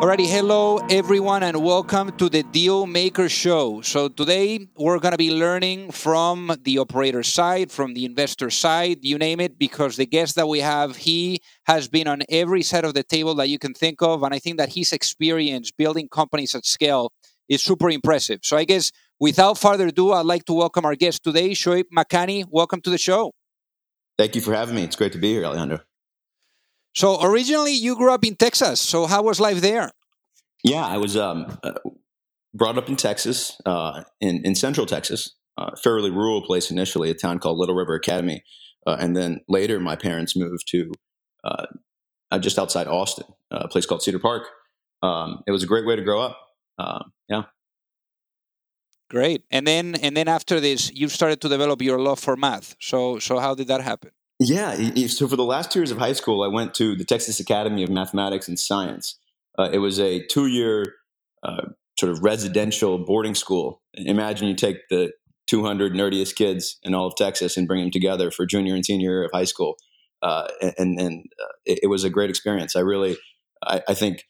Alrighty, hello everyone, and welcome to the Deal Maker Show. So today we're going to be learning from the operator side, from the investor side, you name it, because the guest that we have, he has been on every side of the table that you can think of, and I think that his experience building companies at scale is super impressive. So I guess without further ado, I'd like to welcome our guest today, Shoaib Makani. Welcome to the show. Thank you for having me. It's great to be here, Alejandro. So originally you grew up in Texas. So how was life there? Yeah, I was um, uh, brought up in Texas, uh, in in Central Texas, uh, fairly rural place initially, a town called Little River Academy, uh, and then later my parents moved to uh, uh, just outside Austin, a place called Cedar Park. Um, it was a great way to grow up. Um, yeah. Great. And then and then after this, you started to develop your love for math. So so how did that happen? Yeah. So for the last two years of high school, I went to the Texas Academy of Mathematics and Science. Uh, it was a two-year uh, sort of residential boarding school. Imagine you take the 200 nerdiest kids in all of Texas and bring them together for junior and senior year of high school. Uh, and and uh, it, it, was a great experience. I really, I, I, think,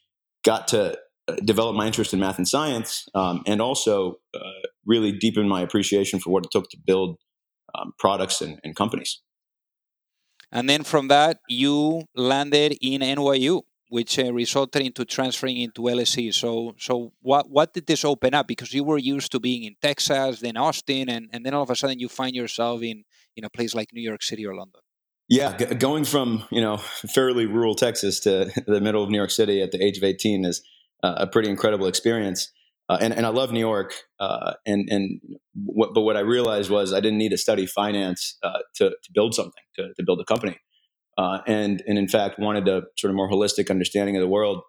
got to uh, develop my interest in math and science, um, and also uh, really deepen my appreciation for what it took to build um, products and, and companies. And then from that, you landed in NYU, which uh, resulted into transferring into LSE. So, so what what did this open up? Because you were used to being in Texas, then Austin, and, and then all of a sudden you find yourself in in a place like New York City or London. Yeah, g- going from you know fairly rural Texas to the middle of New York City at the age of eighteen is uh, a pretty incredible experience. Uh, and, and I love New York. Uh, and and what, but what I realized was I didn't need to study finance uh, to to build something, to, to build a company. Uh, and and in fact wanted a sort of more holistic understanding of the world.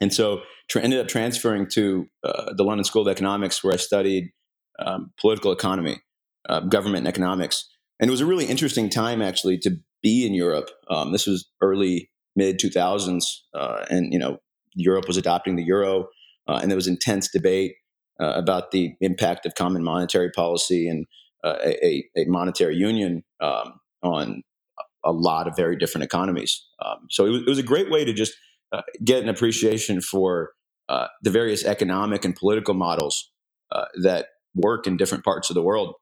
And so tra- ended up transferring to uh, the London School of Economics, where I studied um, political economy, uh, government and economics. And it was a really interesting time actually to be in Europe. Um, this was early mid 2000s, and you know Europe was adopting the euro uh, and there was intense debate uh, about the impact of common monetary policy and uh, a, a, monetary union um, on a lot of very different economies. Um, so it was, it was, a great way to just uh, get an appreciation for uh, the various economic and political models uh, that work in different parts of the world.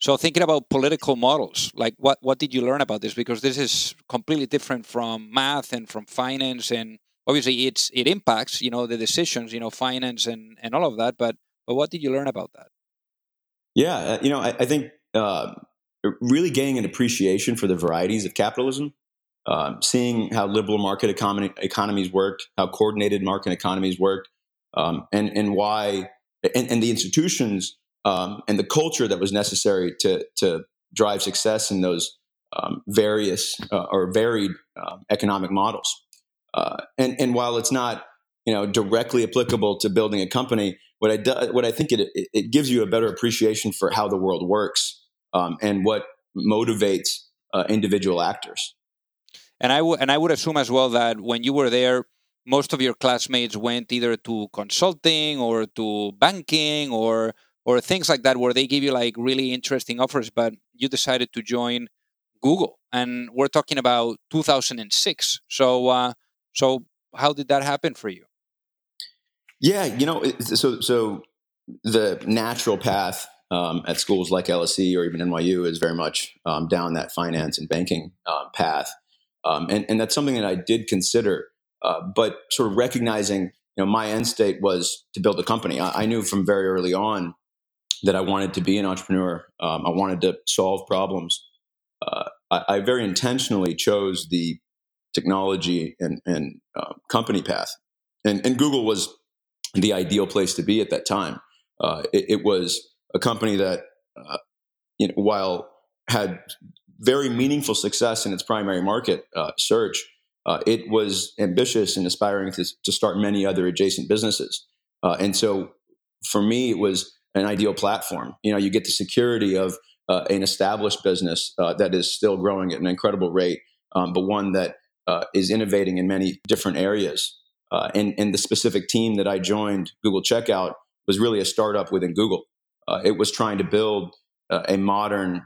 So thinking about political models, like what, what did you learn about this? Because this is completely different from math and from finance and obviously it's it impacts you know the decisions you know finance and and all of that but but what did you learn about that? Yeah uh, you know i, I think uh, really gaining an appreciation for the varieties of capitalism um, seeing how liberal market economy, economies worked how coordinated market economies worked um, and and why and, and the institutions um, and the culture that was necessary to to drive success in those um, various uh, or varied um, economic models uh, and and while it's not you know directly applicable to building a company, what I do, what I think it, it, gives you a better appreciation for how the world works um, and what motivates uh, individual actors. And I would and I would assume as well that when you were there, most of your classmates went either to consulting or to banking or or things like that, where they give you like really interesting offers, but you decided to join Google, and we're talking about 2006. So, uh, so how did that happen for you? Yeah, you know, so so the natural path um, at schools like LSE or even NYU is very much um, down that finance and banking um, path, um, and and that's something that I did consider, uh, but sort of recognizing, you know, my end state was to build a company. I, I knew from very early on that I wanted to be an entrepreneur. Um, I wanted to solve problems. Uh, I, I, very intentionally chose the technology and, and uh, company path, and, and Google was the ideal place to be at that time. Uh, it, it, was a company that, uh, you know, while had very meaningful success in its primary market, uh, search, uh, it was ambitious and aspiring to, to, start many other adjacent businesses. Uh, and so, for me, it was an ideal platform. You know, you get the security of an established business that is still growing at an incredible rate, um, but one that is innovating in many different areas. Uh, and, and the specific team that I joined, Google Checkout, was really a startup within Google. Uh, it was trying to build uh, a modern,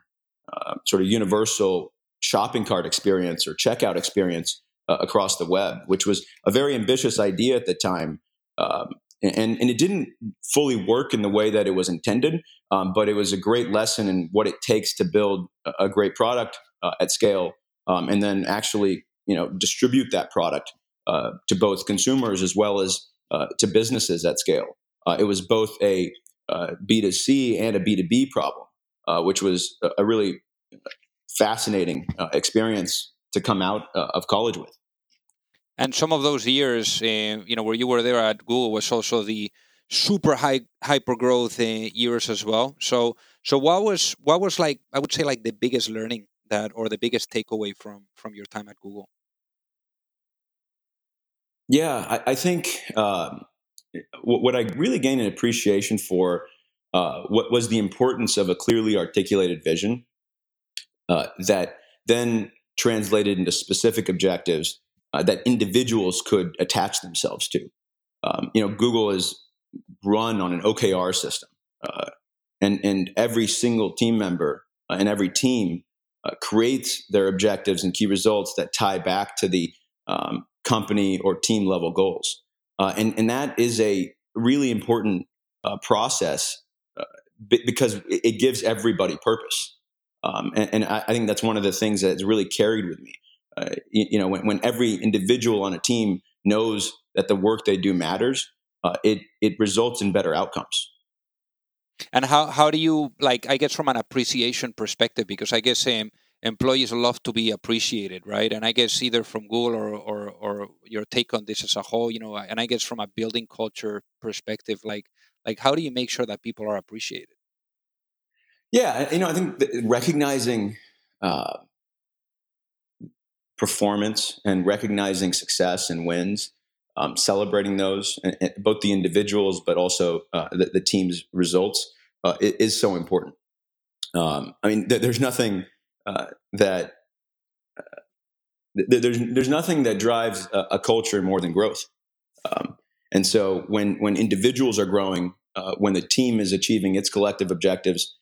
uh, sort of universal shopping cart experience or checkout experience uh, across the web, which was a very ambitious idea at the time. Um, and, and it didn't fully work in the way that it was intended, um, but it was a great lesson in what it takes to build a, a great product uh, at scale, um, and then actually, you know, distribute that product uh, to both consumers as well as uh, to businesses at scale. Uh, it was both a B2C uh, and a B2B problem, uh, which was a, really fascinating experience to come out of college with. And some of those years, you know, where you were there at Google was also the super high hyper growth years as well. So, so what was what was like? I would say like the biggest learning that, or the biggest takeaway from from your time at Google. Yeah, I, I think um, what I really gained an appreciation for uh, what was the importance of a clearly articulated vision uh, that then translated into specific objectives uh, that individuals could attach themselves to. Um, you know, Google is run on an OKR system, uh, and and every single team member uh, and every team uh, creates their objectives and key results that tie back to the um, company or team level goals. Uh, and, and that is a really important uh, process uh, because it gives everybody purpose. Um, and, and I, I, think that's one of the things that's really carried with me. Uh, you, you, know, when, when every individual on a team knows that the work they do matters, uh, it, it results in better outcomes. And how, how do you like? I guess from an appreciation perspective, because I guess um, employees love to be appreciated, right? And I guess either from Google or, or, or your take on this as a whole, you know, and I guess from a building culture perspective, like like how do you make sure that people are appreciated? Yeah, you know, I think recognizing uh, performance and recognizing success and wins, um, celebrating those, and, and both the individuals but also uh, the, the, team's results, uh, is so important. Um, I mean, th- there's nothing uh, that uh, th- there's there's nothing that drives a, a culture more than growth. Um, and so when when individuals are growing, uh, when the team is achieving its collective objectives,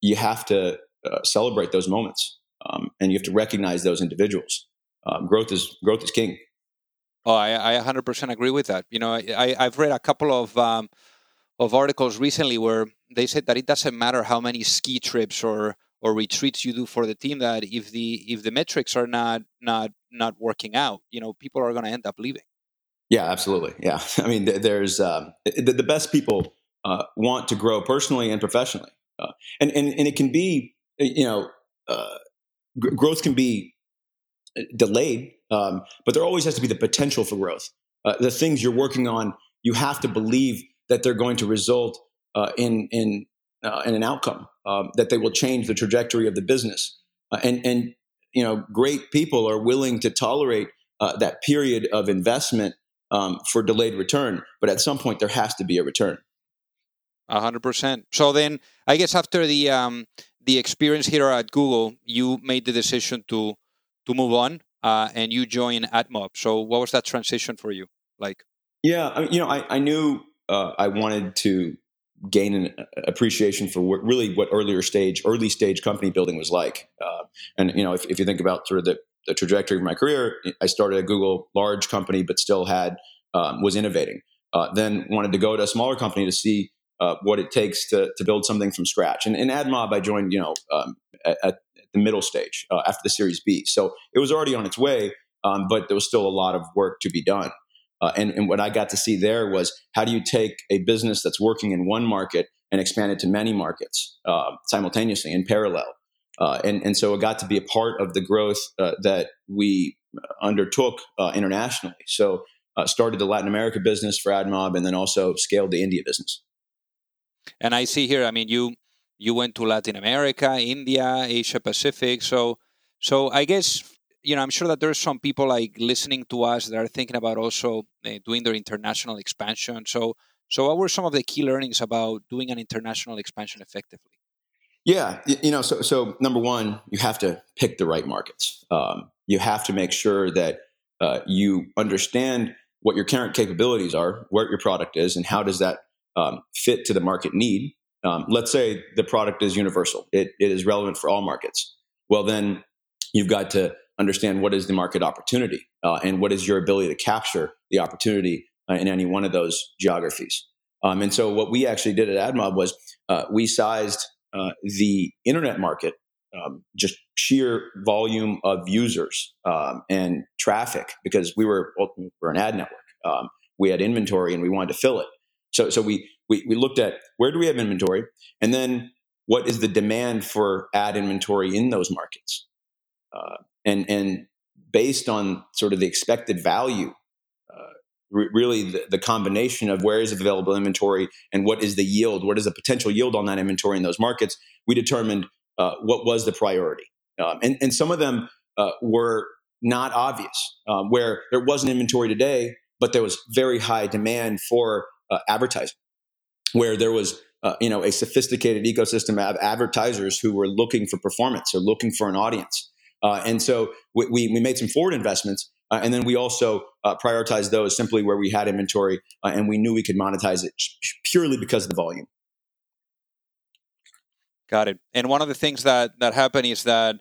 you have to celebrate those moments, um, and you have to recognize those individuals. Um, growth is growth is king. Oh, I, I 100% agree with that. You know, I, I've read a couple of um, of articles recently where they said that it doesn't matter how many ski trips or or retreats you do for the team that if the if the metrics are not not not working out you know people are going to end up leaving. Yeah absolutely. Yeah. I mean there's um, the, the, best people uh, want to grow personally and professionally uh, and, and and it can be you know uh, g- growth can be uh, delayed um, but there always has to be the potential for growth. Uh, the things you're working on you have to believe that they're going to result uh, in in uh, and an outcome um, that they will change the trajectory of the business. Uh, and and you know, great people are willing to tolerate uh, that period of investment um, for delayed return, but at some point there has to be a return. A hundred percent. So then, I guess after the um, the experience here at Google, you made the decision to to move on, uh, and you joined AdMob. So, what was that transition for you like? Yeah, I mean, you know, I, I knew uh, I wanted to gain an appreciation for what, really what earlier stage, early stage company building was like. Uh, and you know, if, if, you think about sort of the, the, trajectory of my career, I started at Google, large company, but still had um, was innovating. Uh, then wanted to go to a smaller company to see uh, what it takes to, to build something from scratch. And in AdMob, I joined, you know, um, at, at, the middle stage uh, after the Series B. So it was already on its way, um, but there was still a lot of work to be done. Uh, and, and, what I got to see there was how do you take a business that's working in one market and expand it to many markets uh, simultaneously in parallel. Uh, and, and so it got to be a part of the growth uh, that we undertook uh, internationally. So uh, started the Latin America business for AdMob and then also scaled the India business. And I see here, I mean, you you went to Latin America, India, Asia Pacific. So so I guess you know, I'm sure that there's some people like listening to us that are thinking about also uh, doing their international expansion. So, so what were some of the key learnings about doing an international expansion effectively? Yeah, you know, so so number one, you have to pick the right markets. Um, you have to make sure that uh, you understand what your current capabilities are, what your product is, and how does that um, fit to the market need. Um, let's say the product is universal; it, it is relevant for all markets. Well, then you've got to understand what is the market opportunity uh, and what is your ability to capture the opportunity uh, in any one of those geographies. Um, and so, what we actually did at AdMob was uh, we sized uh, the internet market, um, just sheer volume of users um, and traffic, because we were we're an ad network. Um, we had inventory and we wanted to fill it. So, so we, we we looked at where do we have inventory, and then what is the demand for ad inventory in those markets. Uh, and and based on sort of the expected value uh, re- really the, the, combination of where is available inventory and what is the yield what is the potential yield on that inventory in those markets we determined uh, what was the priority. Um, and, and some of them uh, were not obvious um, where there wasn't inventory today but there was very high demand for uh, advertising where there was uh, you know a sophisticated ecosystem of advertisers who were looking for performance or looking for an audience uh, and so we, we, we, made some forward investments. Uh, and then we also uh, prioritized those simply where we had inventory uh, and we knew we could monetize it purely because of the volume. Got it. And one of the things that, that happened is that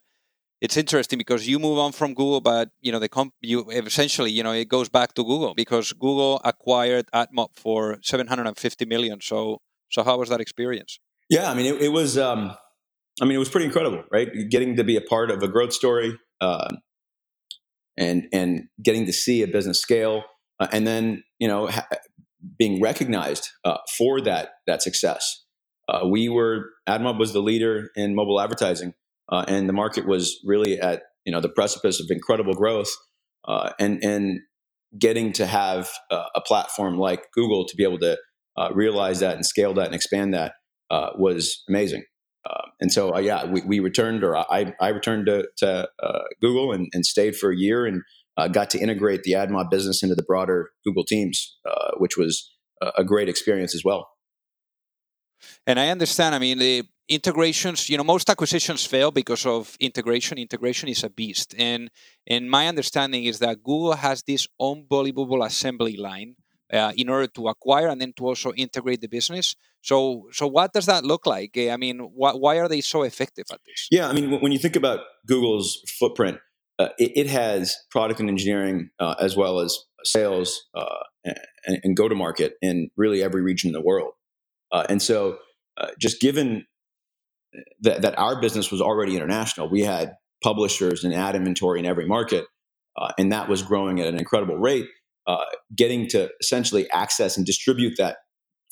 it's interesting because you move on from Google, but you know the comp- you essentially you know it goes back to Google because Google acquired AdMob for 750 million. So so how was that experience? Yeah, I mean it, it was um, I mean, it was pretty incredible, right? Getting to be a part of a growth story, uh, and and getting to see a business scale, uh, and then you know ha- being recognized uh, for that that success. Uh, we were AdMob was the leader in mobile advertising, uh, and the market was really at you know the precipice of incredible growth, uh, and and getting to have a platform like Google to be able to realize that and scale that and expand that was amazing. Uh, and so, uh, yeah, we, we, returned, or I, I returned to, to uh, Google and, and, stayed for a year and uh, got to integrate the AdMob business into the broader Google teams, uh, which was a great experience as well. And I understand. I mean, the integrations. You know, most acquisitions fail because of integration. Integration is a beast, and and my understanding is that Google has this unbelievable assembly line uh, in order to acquire and then to also integrate the business. So, so what does that look like? I mean, wh- why are they so effective at this? Yeah, I mean, when you think about Google's footprint, uh, it, it, has product and engineering uh, as well as sales uh, and, and go to market in really every region in the world. Uh, and so, uh, just given that, that, our business was already international, we had publishers and ad inventory in every market, and that was growing at an incredible rate uh, getting to essentially access and distribute that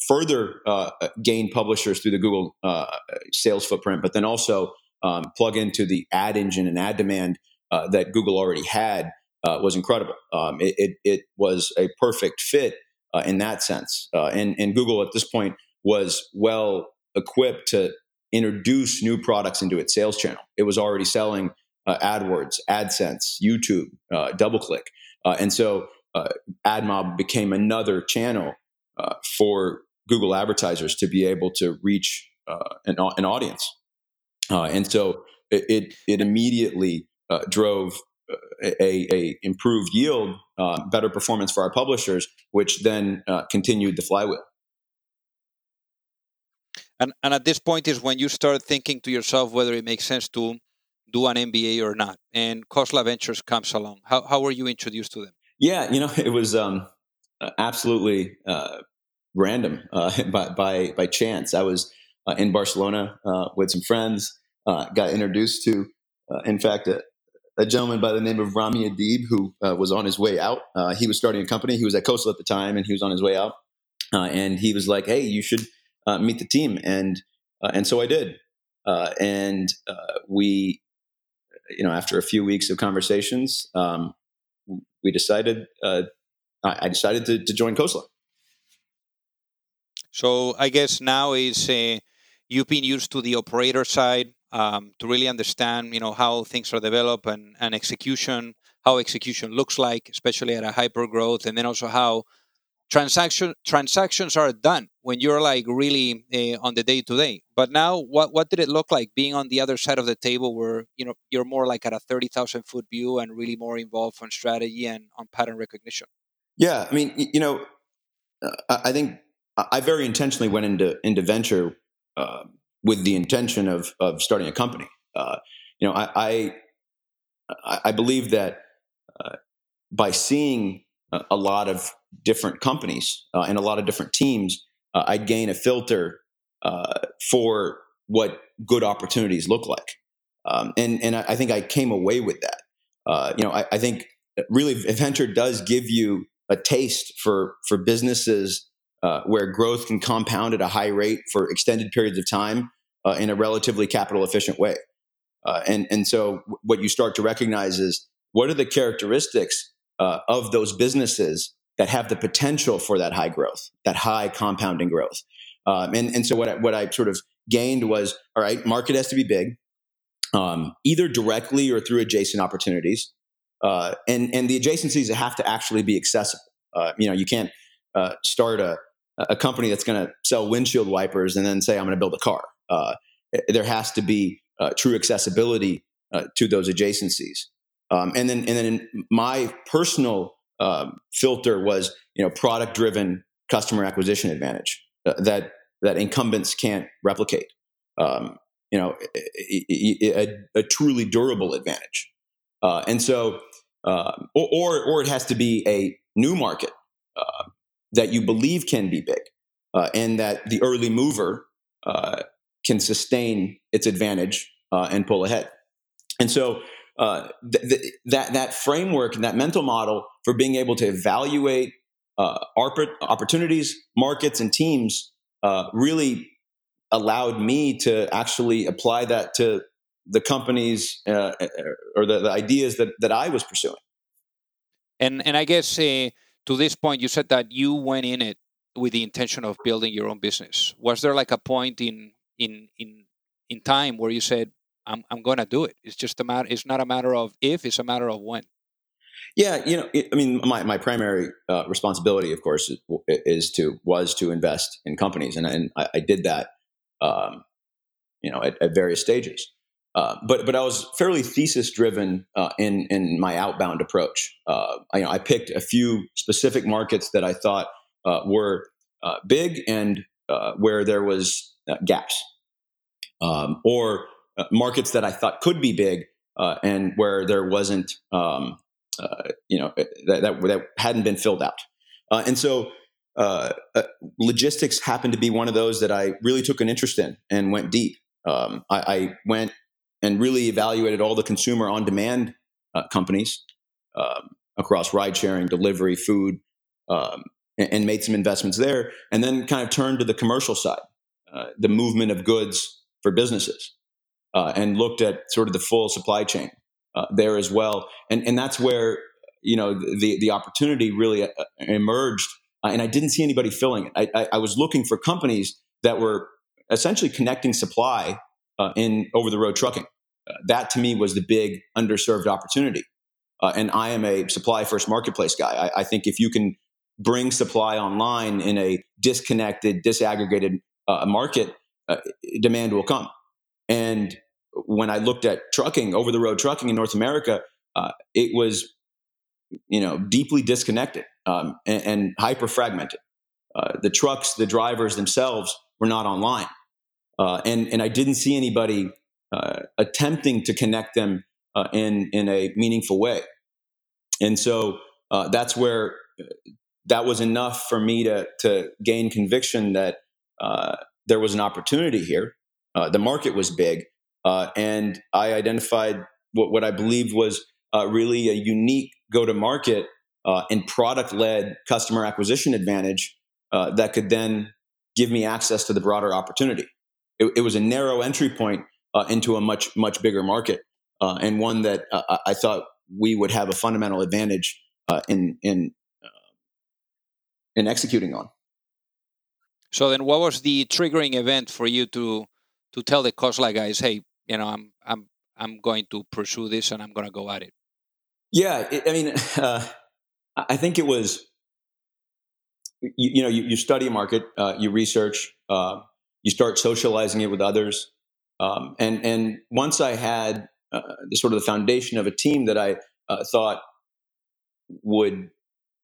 further uh, gain publishers through the Google uh, sales footprint, but then also um, plug into the ad engine and ad demand uh, that Google already had uh, was incredible. Um, it, it, it, was a perfect fit uh, in that sense. and, and Google at this point was well equipped to introduce new products into its sales channel. It was already selling AdWords, AdSense, YouTube, DoubleClick. and so uh, AdMob became another channel uh, for Google advertisers to be able to reach uh, an, an, audience. Uh, and so it, it, it immediately uh, drove uh, a, a, improved yield, better performance for our publishers, which then continued the flywheel. And and at this point is when you start thinking to yourself whether it makes sense to do an MBA or not. And Khosla Ventures comes along. How how were you introduced to them? Yeah, you know, it was um, absolutely uh, random uh, by, by by chance. I was uh, in Barcelona uh, with some friends. Uh, got introduced to, uh, in fact, a, a, gentleman by the name of Rami Adib, who was on his way out. he was starting a company. He was at Khosla at the time, and he was on his way out. and he was like, "Hey, you should meet the team." And and so I did. and we, you know, after a few weeks of conversations, um, we decided. I decided to, to join Khosla. So I guess now is uh, you've been used to the operator side um, to really understand, you know, how things are developed and, and execution, how execution looks like, especially at a hyper growth, and then also how transaction transactions are done when you're like really uh, on the day to day. But now, what what did it look like being on the other side of the table, where you know you're more like at a thirty thousand foot view and really more involved on strategy and on pattern recognition? Yeah, I mean, you know, I think I very intentionally went into into venture uh, with the intention of of starting a company. Uh, you know, I I, I believe that uh, by seeing a, lot of different companies uh, and a lot of different teams, uh, I'd gain a filter uh, for what good opportunities look like. Um, and and I, I, think I came away with that. you know, I, I think really venture does give you a taste for for businesses uh, where growth can compound at a high rate for extended periods of time uh, in a relatively capital efficient way. Uh, and and so what you start to recognize is what are the characteristics uh, of those businesses that have the potential for that high growth, that high compounding growth. Um, and and so what I, what I sort of gained was all right, market has to be big, um, either directly or through adjacent opportunities. Uh, and and the adjacencies have to actually be accessible. Uh, you know, you can't uh, start a a company that's going to sell windshield wipers and then say I'm going to build a car. Uh, there has to be uh, true accessibility uh, to those adjacencies. Um, and then, and then my personal um, filter was, you know, product driven customer acquisition advantage uh, that that incumbents can't replicate. Um, you know, a, a, truly durable advantage. Uh, and so, um, or, or, or it has to be a new market uh, that you believe can be big, uh, and that the early mover uh, can sustain its advantage uh, and pull ahead. And so uh, th- th- that that framework and that mental model for being able to evaluate uh, opportunities, markets, and teams uh, really allowed me to actually apply that to the companies or the, the, ideas that, that I was pursuing. And and I guess to this point, you said that you went in it with the intention of building your own business. Was there like a point in in in in time where you said, "I'm I'm going to do it"? It's just a matter. It's not a matter of if; it's a matter of when. Yeah, you know, I mean, my my primary uh, responsibility, of course, is to was to invest in companies, and and I, I did that, um, you know, at, at various stages. Uh, but but I was fairly thesis driven uh, in in my outbound approach. Uh, I, you know, I picked a few specific markets that I thought uh, were uh, big and where there was gaps, um, or markets that I thought could be big and where there wasn't, um, you know, that, that, that hadn't been filled out. and so logistics happened to be one of those that I really took an interest in and went deep. Um, I, I, went and really evaluated all the consumer on demand uh, companies um, across ride sharing, delivery, food, um, and, and, made some investments there. And then kind of turned to the commercial side, uh, the movement of goods for businesses, uh, and looked at sort of the full supply chain uh, there as well. And, and that's where you know the the opportunity really uh, emerged. Uh, and I didn't see anybody filling it. I, I, I was looking for companies that were essentially connecting supply uh, in over the road trucking. Uh, that to me was the big underserved opportunity. And I am a supply first marketplace guy. I, I, think if you can bring supply online in a disconnected, disaggregated uh, market, uh, demand will come. And when I looked at trucking, over the road trucking in North America, uh, it was you know deeply disconnected um, and, and, hyper fragmented. the trucks, the drivers themselves were not online. uh, and and I didn't see anybody uh, attempting to connect them uh, in in a meaningful way. And so uh, that's where uh, that was enough for me to to gain conviction that uh, there was an opportunity here. the market was big, and I identified what, what I believed was really a unique go to market and product led customer acquisition advantage that could then give me access to the broader opportunity. It, it was a narrow entry point uh, into a much much bigger market, uh, and one that uh, I thought we would have a fundamental advantage uh, in in uh, in executing on. So then, what was the triggering event for you to to tell the Khosla guys, "Hey, you know, I'm I'm I'm going to pursue this and I'm going to go at it"? Yeah, it, I mean, uh, I think it was you, you know you, you, study a market, uh, you research, uh, you start socializing it with others, um, and and once I had uh, the sort of the foundation of a team that I uh, thought would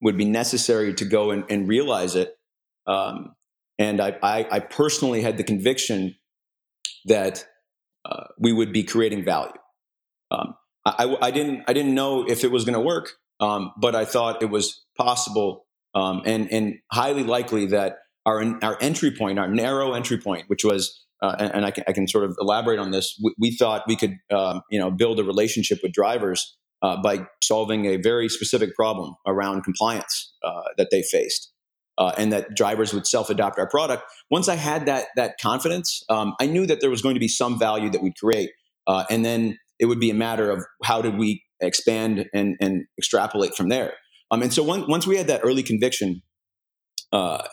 would be necessary to go and, and realize it, um, and I, I, I, personally had the conviction that uh, we would be creating value. Um, I, I, didn't I didn't know if it was going to work, um, but I thought it was possible um, and and highly likely that our our entry point, our narrow entry point, which was uh, and, and I, can, I, can, sort of elaborate on this. We, we thought we could, um, you know, build a relationship with drivers uh, by solving a very specific problem around compliance uh, that they faced, uh, and that drivers would self-adopt our product. Once I had that that confidence, um, I knew that there was going to be some value that we'd create, uh, and then it would be a matter of how did we expand and, and extrapolate from there. Um, and so once we had that early conviction, uh,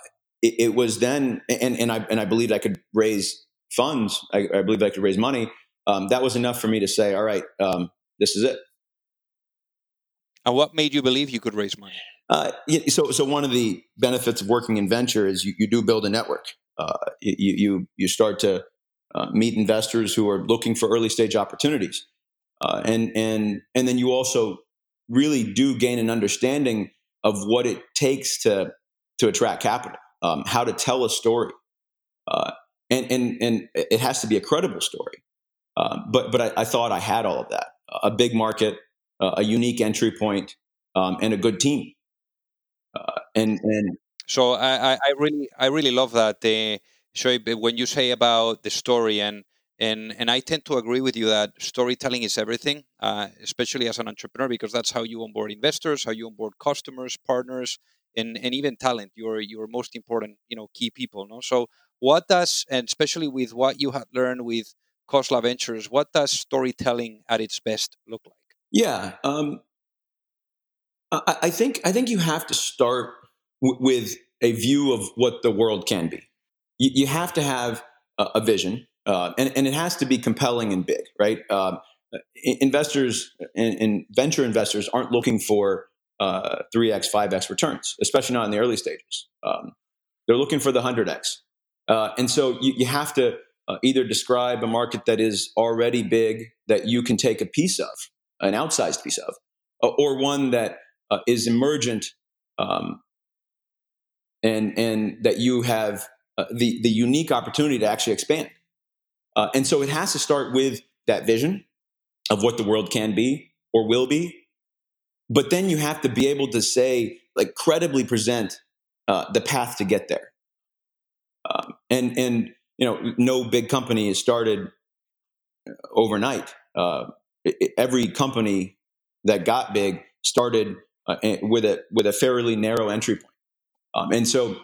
it, it, was then, and, and I and I believed I could raise funds. I, I believed I could raise money. Um, that was enough for me to say, all right, um, this is it. And what made you believe you could raise money? Uh, so, so one of the benefits of working in venture is you, you do build a network. Uh, you, you, you start to uh, meet investors who are looking for early stage opportunities, uh, and and and then you also really do gain an understanding of what it takes to to attract capital, um, how to tell a story, uh, and and and it has to be a credible story. Uh, but but I, I, thought I had all of that: a big market, uh, a unique entry point, um, and a good team. And and so I, I really I really love that. Uh, so when you say about the story and and and I tend to agree with you that storytelling is everything, uh, especially as an entrepreneur, because that's how you onboard investors, how you onboard customers, partners, and and even talent. Your your most important, you know, key people. No, so what does and especially with what you have learned with Khosla Ventures, what does storytelling at its best look like? Yeah, um, I, I, think I think you have to start with a view of what the world can be. You, you have to have a, a vision uh, and, and it has to be compelling and big, right? Um, investors and, and, venture investors aren't looking for uh, 3x, 5x returns, especially not in the early stages. Um, they're looking for the 100x. Uh, and so you, you have to uh, either describe a market that is already big that you can take a piece of, an outsized piece of, or one that uh, is emergent um, and, and that you have uh, the, the unique opportunity to actually expand. Uh, and so it has to start with that vision of what the world can be or will be. But then you have to be able to say, like, credibly present uh, the path to get there. Um, and and you know, no big company is started uh, overnight. Uh, every company that got big started uh, with a with a fairly narrow entry point. Um, and so,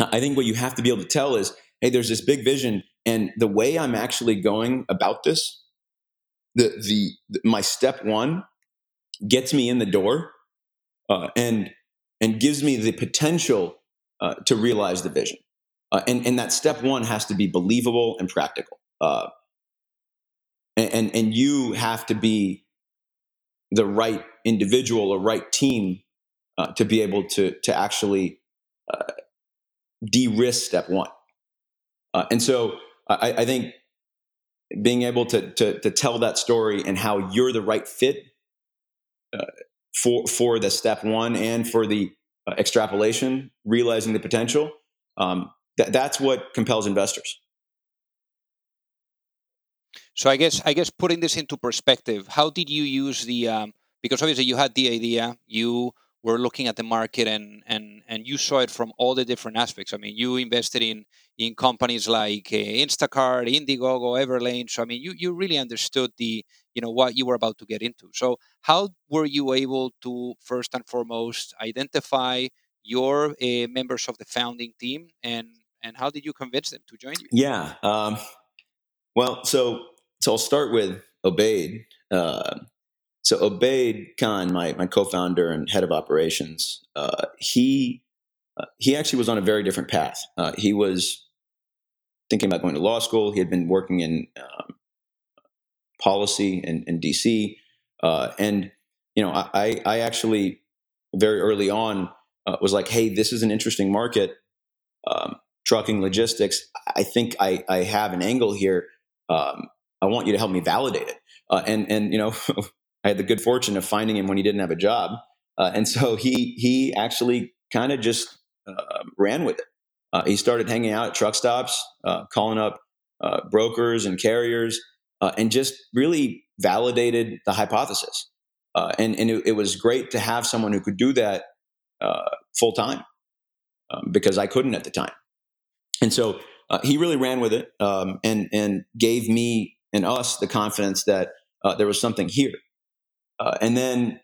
I think what you have to be able to tell is, hey, there's this big vision, and the way I'm actually going about this, the the, my step one gets me in the door, uh, and and gives me the potential uh, to realize the vision. Uh, and and that step one has to be believable and practical. Uh, and, and and you have to be the right individual or right team uh, to be able to to actually uh, de-risk step one. and so I, I think being able to, to, to tell that story and how you're the right fit uh, for for the step one and for the uh, extrapolation, realizing the potential. Um, that, that's what compels investors. So I guess I guess putting this into perspective, how did you use the um, because obviously you had the idea, you were looking at the market and and and you saw it from all the different aspects. I mean, you invested in in companies like uh, Instacart, Indiegogo, Everlane. So I mean, you you really understood the you know what you were about to get into. So how were you able to first and foremost identify your uh, members of the founding team and and how did you convince them to join you? Yeah. Um, well, so so I'll start with Obaid. Uh, so Obaid Khan, my my co-founder and head of operations, uh, he uh, he actually was on a very different path. Uh, he was thinking about going to law school. He had been working in um, policy in, in DC, uh, and you know, I I actually very early on uh, was like, hey, this is an interesting market. Um, trucking logistics. I think I, I have an angle here. Um, I want you to help me validate it. Uh, and and you know, I had the good fortune of finding him when he didn't have a job, uh, and so he he actually kind of just uh, ran with it. Uh, he started hanging out at truck stops, uh, calling up uh, brokers and carriers, and just really validated the hypothesis. and and it, it, was great to have someone who could do that full time um, because I couldn't at the time. And so he really ran with it um, and and gave me and us the confidence that uh, there was something here. Uh, and then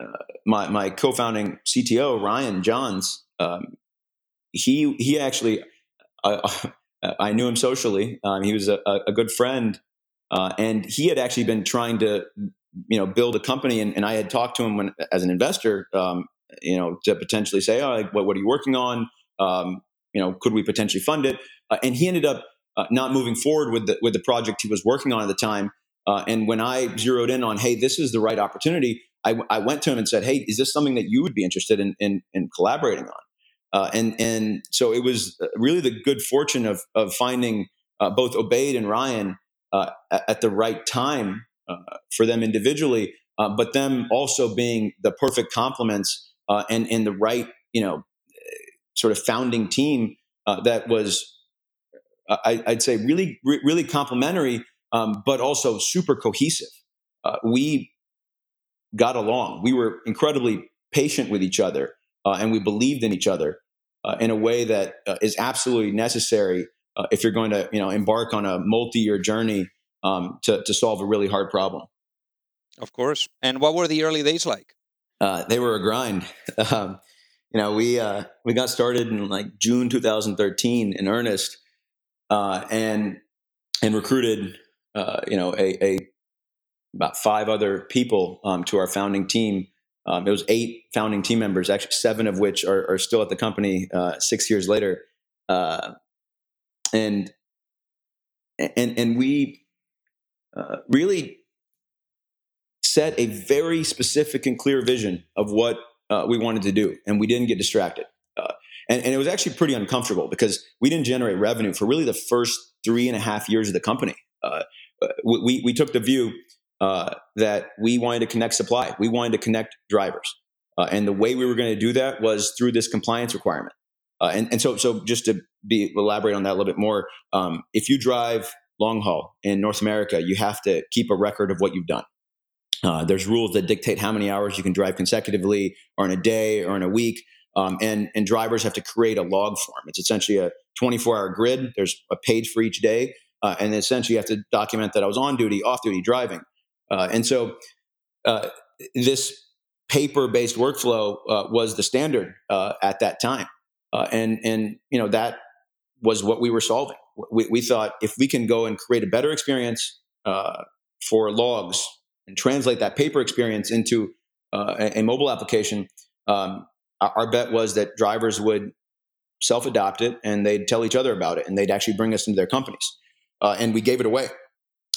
uh, my my co-founding CTO Ryan Johns, um, he he actually I knew him socially. Um, he was a, a good friend, uh, and he had actually been trying to you know build a company. And, and I had talked to him when as an investor, um, you know, to potentially say, "Oh, like, what, what are you working on? Um, you know, could we potentially fund it?" Uh, and he ended up uh, not moving forward with the with the project he was working on at the time. Uh, and when I zeroed in on, hey, this is the right opportunity, I, I, went to him and said, hey, is this something that you would be interested in in, in collaborating on? Uh, and and so it was uh, really the good fortune of of finding uh, both Obaid and Ryan uh, at, the right time for them individually, but them also being the perfect complements and in the right you know sort of founding team that was I, would say really, really complementary, um, but also super cohesive. Uh, we got along. We were incredibly patient with each other, uh, and we believed in each other uh, in a way that uh, is absolutely necessary uh, if you're going to, you know, embark on a multi-year journey um, to, to solve a really hard problem. Of course. And what were the early days like? Uh, they were a grind. Um, you know, we we got started in like June 2013 in earnest uh, and and recruited uh, you know a, a, about five other people um, to our founding team. Um, it was eight founding team members, actually seven of which are, are still at the company uh, six years later, uh, and and and we uh, really set a very specific and clear vision of what uh, we wanted to do, and we didn't get distracted. And, and it was actually pretty uncomfortable because we didn't generate revenue for really the first three and a half years of the company. Uh, we, we took the view uh, that we wanted to connect supply, we wanted to connect drivers. Uh, and the way we were going to do that was through this compliance requirement. Uh, and, and so, so just to be elaborate on that a little bit more, um, if you drive long haul in North America, you have to keep a record of what you've done. Uh, there's rules that dictate how many hours you can drive consecutively, or in a day, or in a week. Um, and, and drivers have to create a log form. It's essentially a 24 hour grid. There's a page for each day. Uh, and essentially you have to document that I was on duty, off duty driving. Uh, and so uh, this paper based workflow uh, was the standard uh, at that time. And, and, you know, that was what we were solving. We, we thought if we can go and create a better experience for logs and translate that paper experience into a, a, mobile application, um, our bet was that drivers would self adopt it and they'd tell each other about it and they'd actually bring us into their companies. Uh, and we gave it away.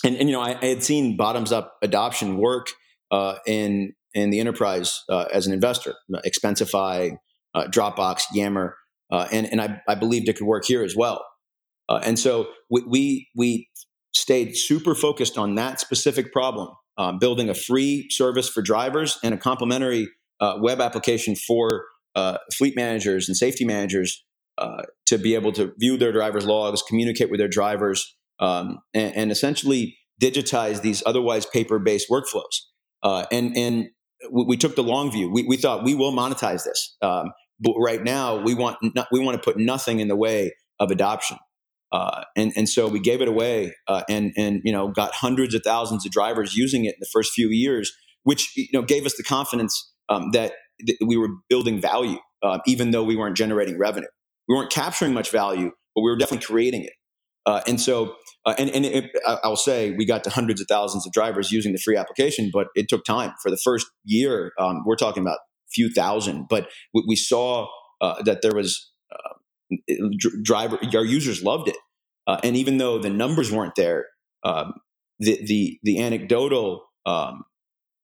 And, and you know, I, I, had seen bottoms up adoption work uh, in in the enterprise uh, as an investor, Expensify, uh, Dropbox, Yammer, uh, and and I, I, believed it could work here as well. Uh, and so we, we, we stayed super focused on that specific problem, building a free service for drivers and a complementary web application for fleet managers and safety managers uh, to be able to view their drivers' logs, communicate with their drivers, um, and, and, essentially digitize these otherwise paper-based workflows. Uh, and and we, we, took the long view. We, we thought we will monetize this, um, but right now we want we want to put nothing in the way of adoption. Uh, and and so we gave it away, uh, and and you know got hundreds of thousands of drivers using it in the first few years, which you know gave us the confidence um, that, that, we were building value, uh, even though we weren't generating revenue. We weren't capturing much value, but we were definitely creating it. Uh, and so, uh, and, and it, I'll say we got to hundreds of thousands of drivers using the free application, but it took time. For the first year, um, we're talking about few thousand, but we, we saw uh, that there was uh, driver, our users loved it. Uh, and even though the numbers weren't there, um, the, the, the anecdotal um,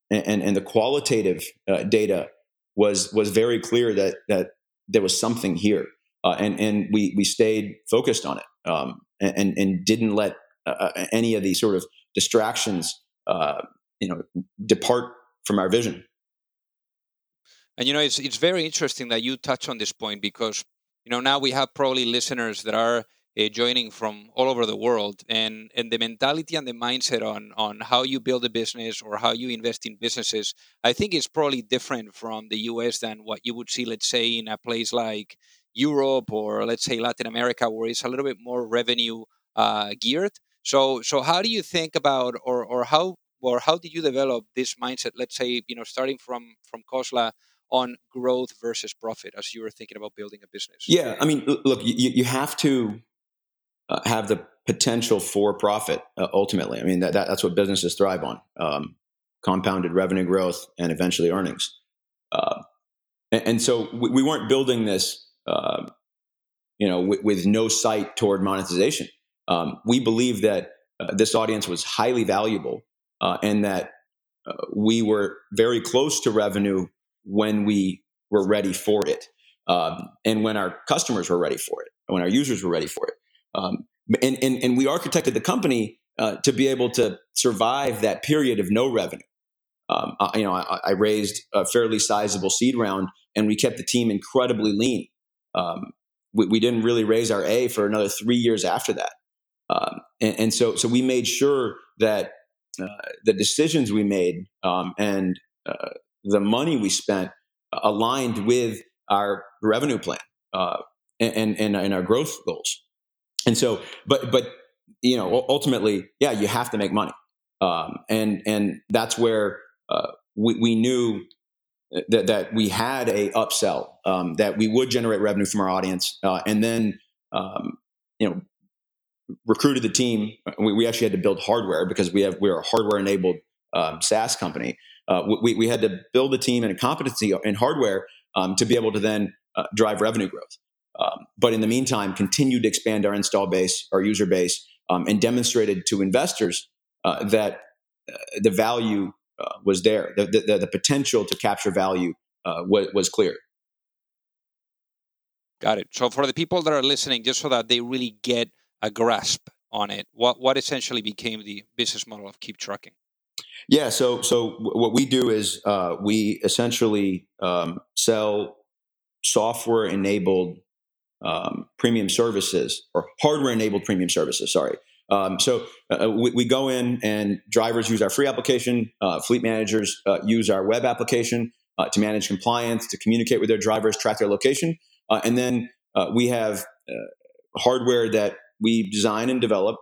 and, and the qualitative uh, data was, was very clear that, that there was something here. and, and we, we stayed focused on it. Um, and, and didn't let uh, uh, any of these sort of distractions, uh, you know, depart from our vision. And you know, it's it's very interesting that you touch on this point because you know now we have probably listeners that are uh, joining from all over the world, and and the mentality and the mindset on on how you build a business or how you invest in businesses, I think is probably different from the U.S. than what you would see, let's say, in a place like Europe or let's say Latin America, where it's a little bit more revenue uh, geared. So, so how do you think about, or or how or how did you develop this mindset? Let's say you know starting from from Khosla on growth versus profit as you were thinking about building a business. Yeah, I mean, look, you you have to uh, have the potential for profit uh, ultimately. I mean, that, that, that's what businesses thrive on: um, compounded revenue growth and eventually earnings. Uh, and, and, so we, we, weren't building this uh, you know, with, with, no sight toward monetization. Um, we believe that uh, this audience was highly valuable uh, and that uh, we were very close to revenue when we were ready for it um, and when our customers were ready for it, and when our users were ready for it. Um, and, and, and we architected the company uh, to be able to survive that period of no revenue. Um, you know, I, I, raised a fairly sizable seed round, and we kept the team incredibly lean um, we, we, didn't really raise our A for another three years after that. Um, and, and, so, so we made sure that uh, the decisions we made um, and uh, the money we spent aligned with our revenue plan uh, and, and, and our growth goals. And so, but, but, you know, ultimately, yeah, you have to make money. Um, and, and that's where uh, we, we knew that, that we had a upsell um, that we would generate revenue from our audience uh, and then um, you know recruited the team. We, we, actually had to build hardware because we have we're a hardware enabled um, saas company. Uh, we, we had to build a team and a competency in hardware um, to be able to then uh, drive revenue growth. Um, but in the meantime continued to expand our install base our user base and demonstrated to investors uh, that uh, the value uh, was there. The, the, the, potential to capture value uh, was, was clear. Got it. So for the people that are listening, just so that they really get a grasp on it, what what essentially became the business model of Keep Trucking? Yeah. So so what we do is uh, we essentially um, sell software enabled um, premium services or hardware enabled premium services. Sorry. Um, so uh, we, we, go in and drivers use our free application. Uh, fleet managers uh, use our web application uh, to manage compliance, to communicate with their drivers, track their location, uh, and then uh, we have hardware that we design and develop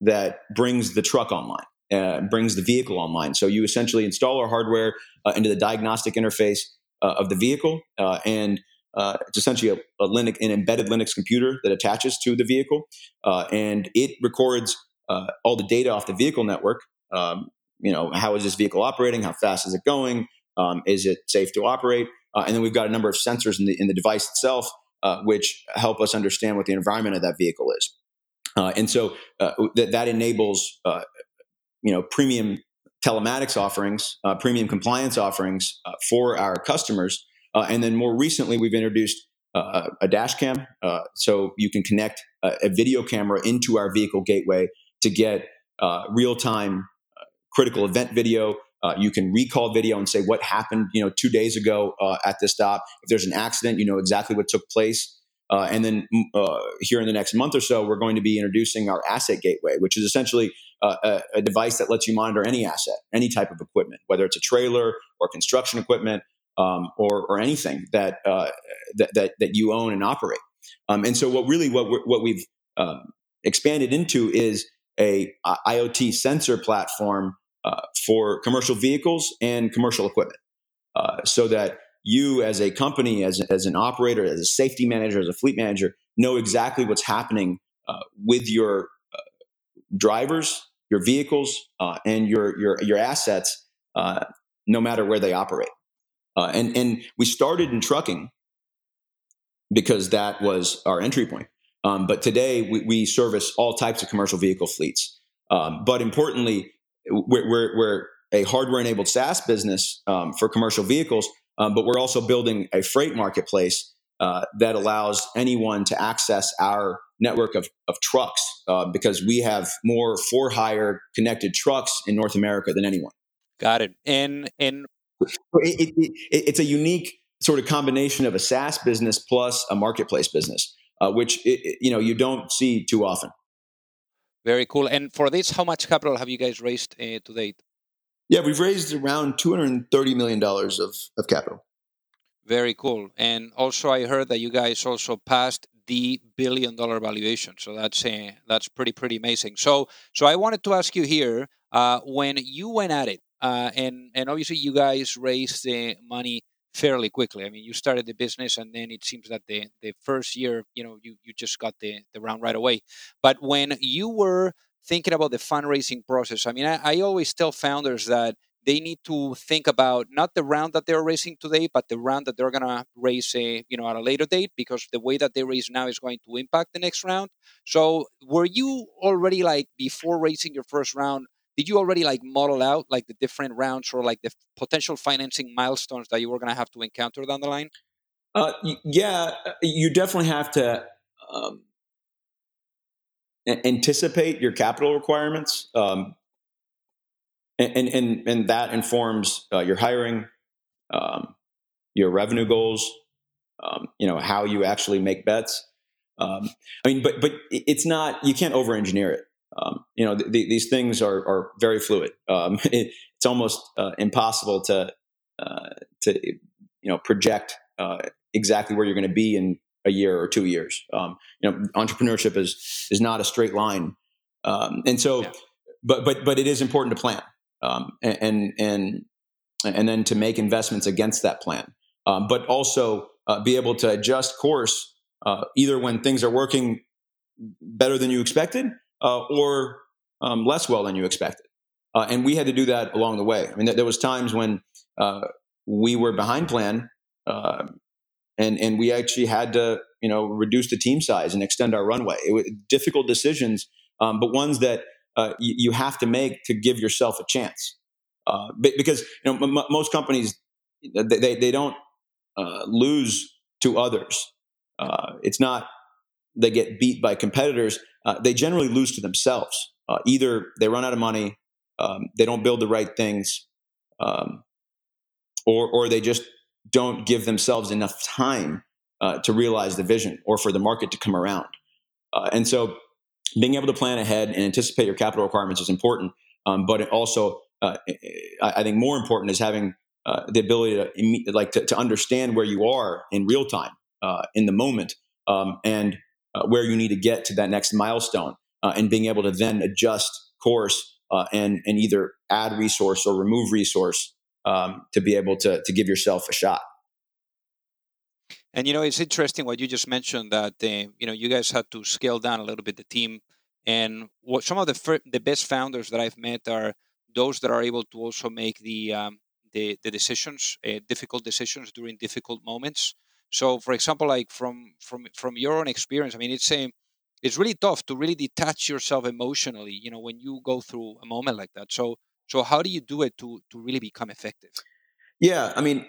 that brings the truck online, brings the vehicle online. So you essentially install our hardware into the diagnostic interface of the vehicle, and uh, it's essentially a, a, Linux, an embedded Linux computer that attaches to the vehicle, uh, and it records uh, all the data off the vehicle network. Um, you know, how is this vehicle operating? How fast is it going? Um, is it safe to operate? Uh, and then we've got a number of sensors in the in the device itself, uh, which help us understand what the environment of that vehicle is. Uh, and so th- that enables you know premium telematics offerings, premium compliance offerings for our customers uh, and then more recently, we've introduced uh, a dash cam. Uh, so you can connect a, a, video camera into our vehicle gateway to get uh, real time uh, critical event video. Uh, you can recall video and say what happened, you know, two days ago at this stop. If there's an accident, you know exactly what took place. and then here in the next month or so, we're going to be introducing our asset gateway, which is essentially a, a, device that lets you monitor any asset, any type of equipment, whether it's a trailer or construction equipment um, or, or anything that, uh, that, that that you own and operate. Um, and so, what really what what we've um, expanded into is a, IoT sensor platform uh, for commercial vehicles and commercial equipment, uh, so that you as a company, as, as an operator, as a safety manager, as a fleet manager, know exactly what's happening uh, with your uh, drivers, your vehicles, uh, and your your your assets, uh, no matter where they operate. Uh, and and we started in trucking because that was our entry point. Um, but today we, we, service all types of commercial vehicle fleets. Um, but importantly, we're, we're, we're a hardware enabled SaaS business um, for commercial vehicles, um, but we're also building a freight marketplace uh, that allows anyone to access our network of, of trucks uh, because we have more for hire connected trucks in North America than anyone. Got it. And and it, it, it, it's a unique sort of combination of a SaaS business plus a marketplace business, uh, which you know you don't see too often. Very cool. And for this, how much capital have you guys raised uh, to date? Yeah, we've raised around two hundred and thirty million dollars of of capital. Very cool. And also, I heard that you guys also passed the billion dollar valuation. So that's uh, that's pretty pretty amazing. So so I wanted to ask you here uh, when you went at it, uh, and and obviously you guys raised the money fairly quickly. I mean, you started the business, and then it seems that the the first year, you know, you you just got the the round right away. But when you were thinking about the fundraising process, I mean, I, I always tell founders that they need to think about not the round that they're raising today, but the round that they're gonna raise, a, you know, at a later date, because the way that they raise now is going to impact the next round. So, were you already like before raising your first round? Did you already like model out like the different rounds or like the potential financing milestones that you were gonna have to encounter down the line? Uh, yeah, uh, you definitely have to um, anticipate your capital requirements. Um, and and and that informs uh, your hiring, um, your revenue goals, um, you know how you actually make bets. Um, I mean, but but it's not you can't over engineer it. Um, you know th- th- these things are are very fluid. Um, it, it's almost uh, impossible to uh, to you know project uh, exactly where you're going to be in a year or two years. Um, you know, entrepreneurship is is not a straight line, and so. Yeah. But but but it is important to plan um, and and and then to make investments against that plan, um, but also uh, be able to adjust course uh, either when things are working better than you expected uh, or um, less well than you expected. Uh, and we had to do that along the way. I mean, there was times when uh, we were behind plan, uh, and and we actually had to you know reduce the team size and extend our runway. It was difficult decisions, um, but ones that uh, you, you, have to make to give yourself a chance. Uh, because you know m- most companies they they, they don't uh, lose to others. Uh, it's not they get beat by competitors. Uh, they generally lose to themselves. Uh, either they run out of money, um, they don't build the right things, um, or or they just don't give themselves enough time to realize the vision or for the market to come around. and so being able to plan ahead and anticipate your capital requirements is important. Um, but also, uh, I think, more important is having uh, the ability to like to, to, understand where you are in real time, uh, in the moment, um, and uh, where you need to get to that next milestone, uh, and being able to then adjust course uh, and and either add resource or remove resource um, to be able to to give yourself a shot. And you know, it's interesting what you just mentioned that uh, you know you guys had to scale down a little bit the team. And what some of the fir- the best founders that I've met are those that are able to also make the um, the, the decisions, uh, difficult decisions during difficult moments. So, for example, like from from from your own experience, I mean, it's a it's really tough to really detach yourself emotionally. You know, when you go through a moment like that. So, so how do you do it to to really become effective? Yeah, I mean,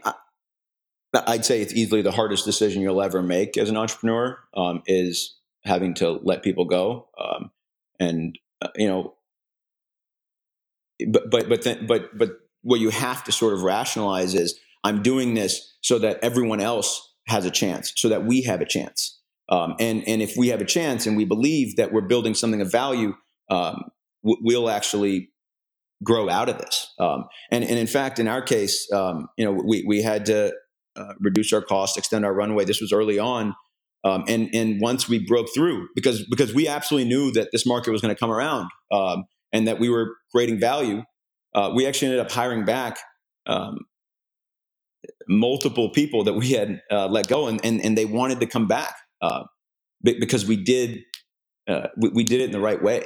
I'd say it's easily the hardest decision you'll ever make as an entrepreneur um, is having to let people go. Um, and uh, you know, but but but then, but but what you have to sort of rationalize is I'm doing this so that everyone else has a chance, so that we have a chance. Um, and and if we have a chance and we believe that we're building something of value, um, we'll actually grow out of this. Um, and, and in fact, in our case, um, you know, we, we had to uh, reduce our costs, extend our runway. This was early on. Um, and, and once we broke through, because, because we absolutely knew that this market was going to come around um, and that we were creating value, uh, we actually ended up hiring back um, multiple people that we had uh, let go and, and, and they wanted to come back uh, because we did, uh, we, we did it in the right way.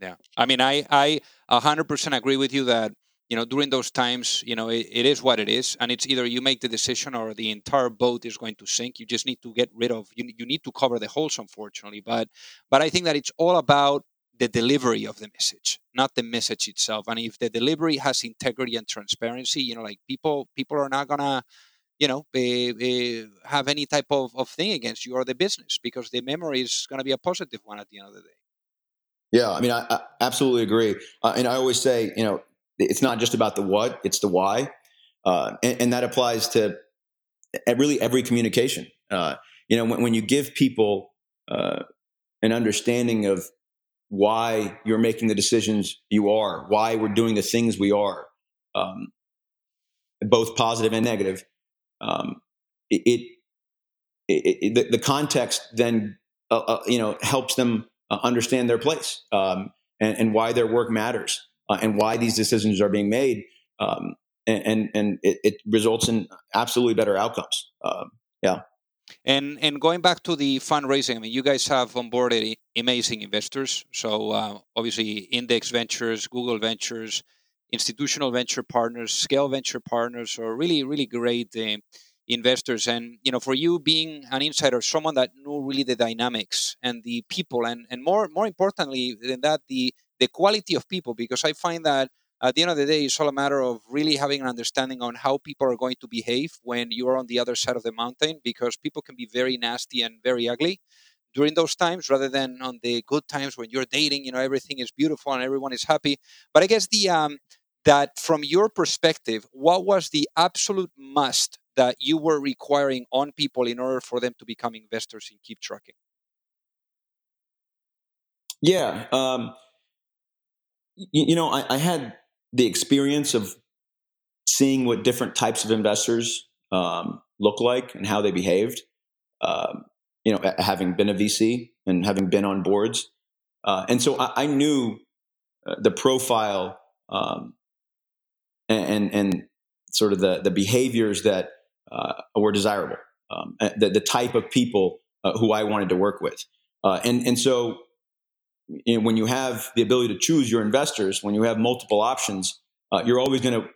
Yeah, I mean, I I 100% agree with you that you know during those times, you know, it, it is what it is, and it's either you make the decision or the entire boat is going to sink. You just need to get rid of you. You need to cover the holes, unfortunately. But but I think that it's all about the delivery of the message, not the message itself. And if the delivery has integrity and transparency, you know, like people people are not gonna you know, be have any type of, of thing against you or the business because the memory is going to be a positive one at the end of the day. Yeah, I mean, I, I absolutely agree. Uh, and I always say, you know, it's not just about the what, it's the why. Uh, and, and, that applies to really every communication. Uh, you know, when, when, you give people uh, an understanding of why you're making the decisions you are, why we're doing the things we are, um, both positive and negative, um, it, it, it the, the, context then uh, uh, you know helps them uh, understand their place um, and, and, why their work matters uh, and why these decisions are being made. Um, and and, and it, it, results in absolutely better outcomes. Um, yeah. And and going back to the fundraising, I mean, you guys have onboarded amazing investors. So uh, obviously, Index Ventures, Google Ventures, institutional venture partners, scale venture partners, are really really great uh, investors and you know for you being an insider someone that knew really the dynamics and the people and and more more importantly than that the the quality of people because i find that at the end of the day it's all a matter of really having an understanding on how people are going to behave when you're on the other side of the mountain because people can be very nasty and very ugly during those times rather than on the good times when you're dating you know everything is beautiful and everyone is happy. But i guess the um that from your perspective what was the absolute must that you were requiring on people in order for them to become investors in keep trucking? Yeah um, you, you, know I, I, had the experience of seeing what different types of investors um, look like and how they behaved um, you know having been a vc and having been on boards uh, and so i, I knew uh, the profile um, and, and sort of the the behaviors that uh, were desirable, um, the, the type of people uh, who I wanted to work with. Uh, and, and so when you have the ability to choose your investors, when you have multiple options, uh, you're always going to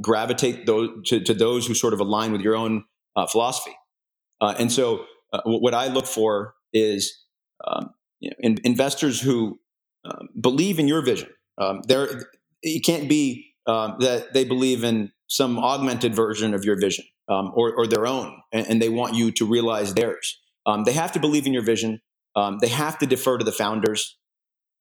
gravitate those, to, to, those who sort of align with your own uh, philosophy. Uh, and so what I look for is um, you know, in, investors who um, believe in your vision. Um, there, it can't be um, that they believe in some augmented version of your vision um, or, or, their own, and, and, they want you to realize theirs. They have to believe in your vision. They have to defer to the founders.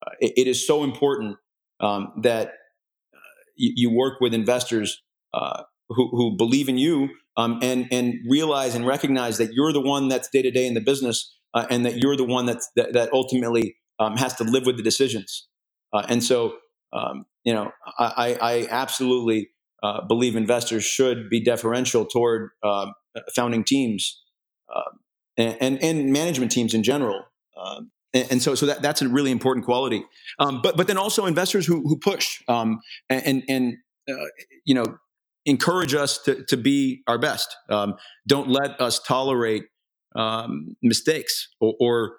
Uh, it, it is so important um, that uh, you, you, work with investors uh, who, who, believe in you um, and and realize and recognize that you're the one that's day to day in the business, uh, and that you're the one that's, that, that ultimately has to live with the decisions. Uh, and so, you know, I, I absolutely believe investors should be deferential toward uh, founding teams uh, and, and, and management teams in general. And, and, so, so that, that's a really important quality. Um, but but then also investors who who push um, and and uh, you know encourage us to to be our best. Um, don't let us tolerate um, mistakes or, or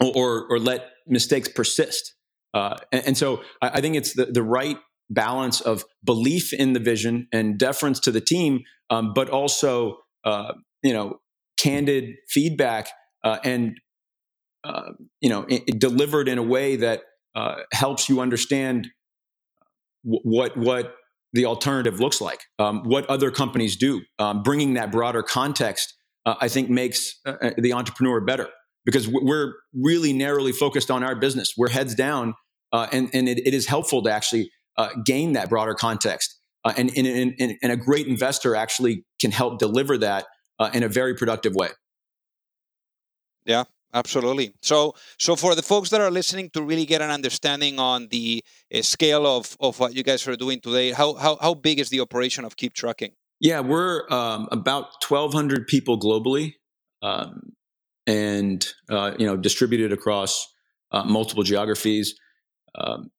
or or let mistakes persist. Uh, and, and, so I, I, think it's the, the right balance of belief in the vision and deference to the team, um, but also uh, you know candid feedback uh, and uh, you know it, it delivered in a way that uh, helps you understand w- what what the alternative looks like, um, what other companies do. Um, bringing that broader context, uh, I think, makes uh, the entrepreneur better because we're really narrowly focused on our business. We're heads down. and and it, it is helpful to actually uh, gain that broader context. Uh, and, and, and, and, a great investor actually can help deliver that uh, in a very productive way. Yeah, absolutely. So, so for the folks that are listening to really get an understanding on the uh, scale of, of what you guys are doing today, how, how, how big is the operation of Keep Trucking? Yeah, we're um, about 1,200 people globally, um, and uh, you know distributed across uh, multiple geographies. Um,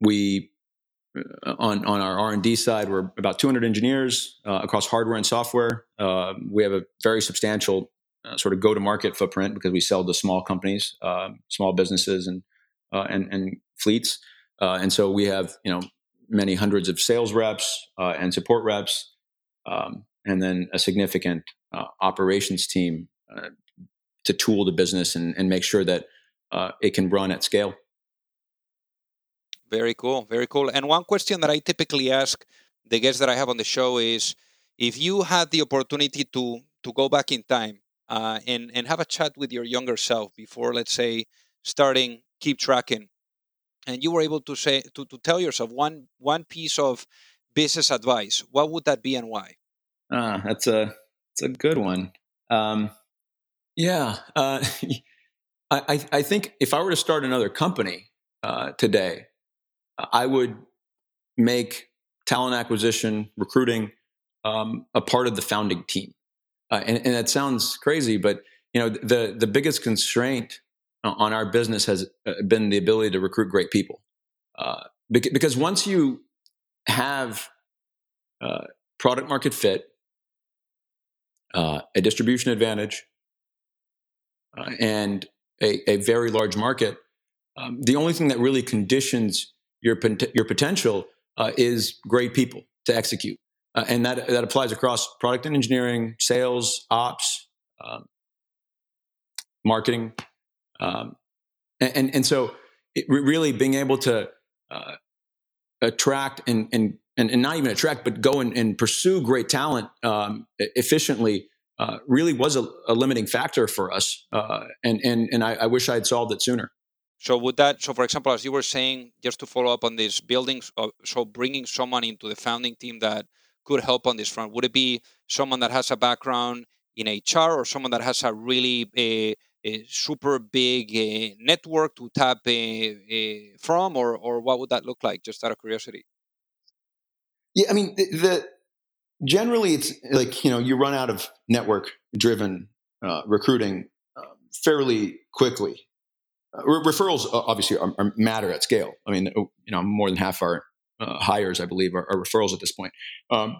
we uh, on on our R and D side, we're about 200 engineers uh, across hardware and software. Uh, we have a very substantial uh, sort of go to market footprint because we sell to small companies, small businesses, and and, and fleets. and so we have you know many hundreds of sales reps and support reps um, and then a significant uh, operations team uh, to tool the business and, and make sure that uh, it can run at scale. Very cool, very cool. And one question that I typically ask the guests that I have on the show is, if you had the opportunity to to go back in time uh, and and have a chat with your younger self before, let's say, starting Keep Trucking, and you were able to say to, to tell yourself one one piece of business advice, what would that be and why? Ah, that's a that's a good one. Um, yeah, uh, I I think if I were to start another company uh, today, I would make talent acquisition, recruiting um, a part of the founding team. Uh, and, and that sounds crazy, but you know the the biggest constraint on our business has uh, been the ability to recruit great people. Uh, because once you have uh, product market fit, uh, a distribution advantage, uh, and a, a, very large market, um, the only thing that really conditions your, your potential uh, is great people to execute. Uh, and that, that applies across product and engineering, sales, ops, um, marketing. Um, and, and, and, so, really being able to uh, attract and, and and, and not even attract, but go and, and pursue great talent um, efficiently uh, really was a, a, limiting factor for us. Uh, and and, and I, I, wish I had solved it sooner. So would that, so for example, as you were saying, just to follow up on this building. uh, so bringing someone into the founding team that could help on this front, would it be someone that has a background in HR or someone that has a really a, a super big uh, network to tap from, or or what would that look like? Just out of curiosity. Yeah, I mean the, the generally it's like you know you run out of network driven uh, recruiting uh, fairly quickly. Uh, referrals obviously are, are, matter at scale. I mean, you know, more than half our uh, hires, I believe, are, are, referrals at this point. Um,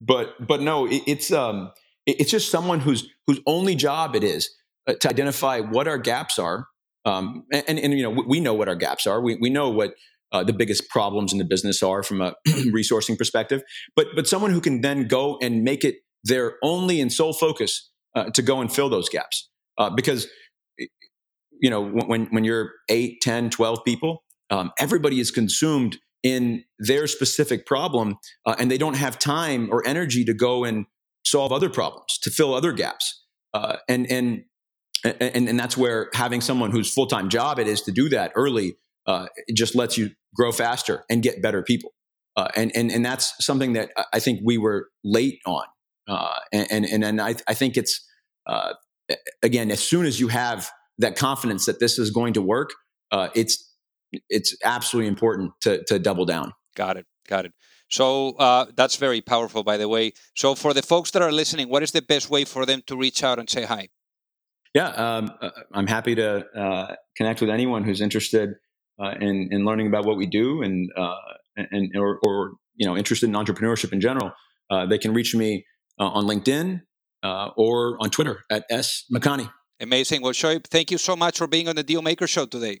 but but no, it, it's um, it, it's just someone whose whose only job it is uh, to identify what our gaps are. Um, and, and, and, you know, we know what our gaps are. We, we know what uh, the biggest problems in the business are from a resourcing perspective. But but someone who can then go and make it their only and sole focus uh, to go and fill those gaps. Uh, because you know when when you're 8 10 12 people um, everybody is consumed in their specific problem uh, and they don't have time or energy to go and solve other problems to fill other gaps uh, and and and, and that's where having someone whose full-time job it is to do that early uh, it just lets you grow faster and get better people. Uh, and, and, and that's something that I think we were late on. Uh, and, and, and I, I think it's, uh, again, as soon as you have that confidence that this is going to work, it's, it's absolutely important to, to double down. Got it. Got it. So uh, that's very powerful, by the way. So for the folks that are listening, what is the best way for them to reach out and say hi? Yeah, um, I'm happy to uh, connect with anyone who's interested uh, and, and learning about what we do and, uh, and or, or, you know, interested in entrepreneurship in general, uh, they can reach me uh, on LinkedIn uh, or on Twitter at S Makani. Amazing. Well, Shoaib, thank you so much for being on the Deal Maker Show today.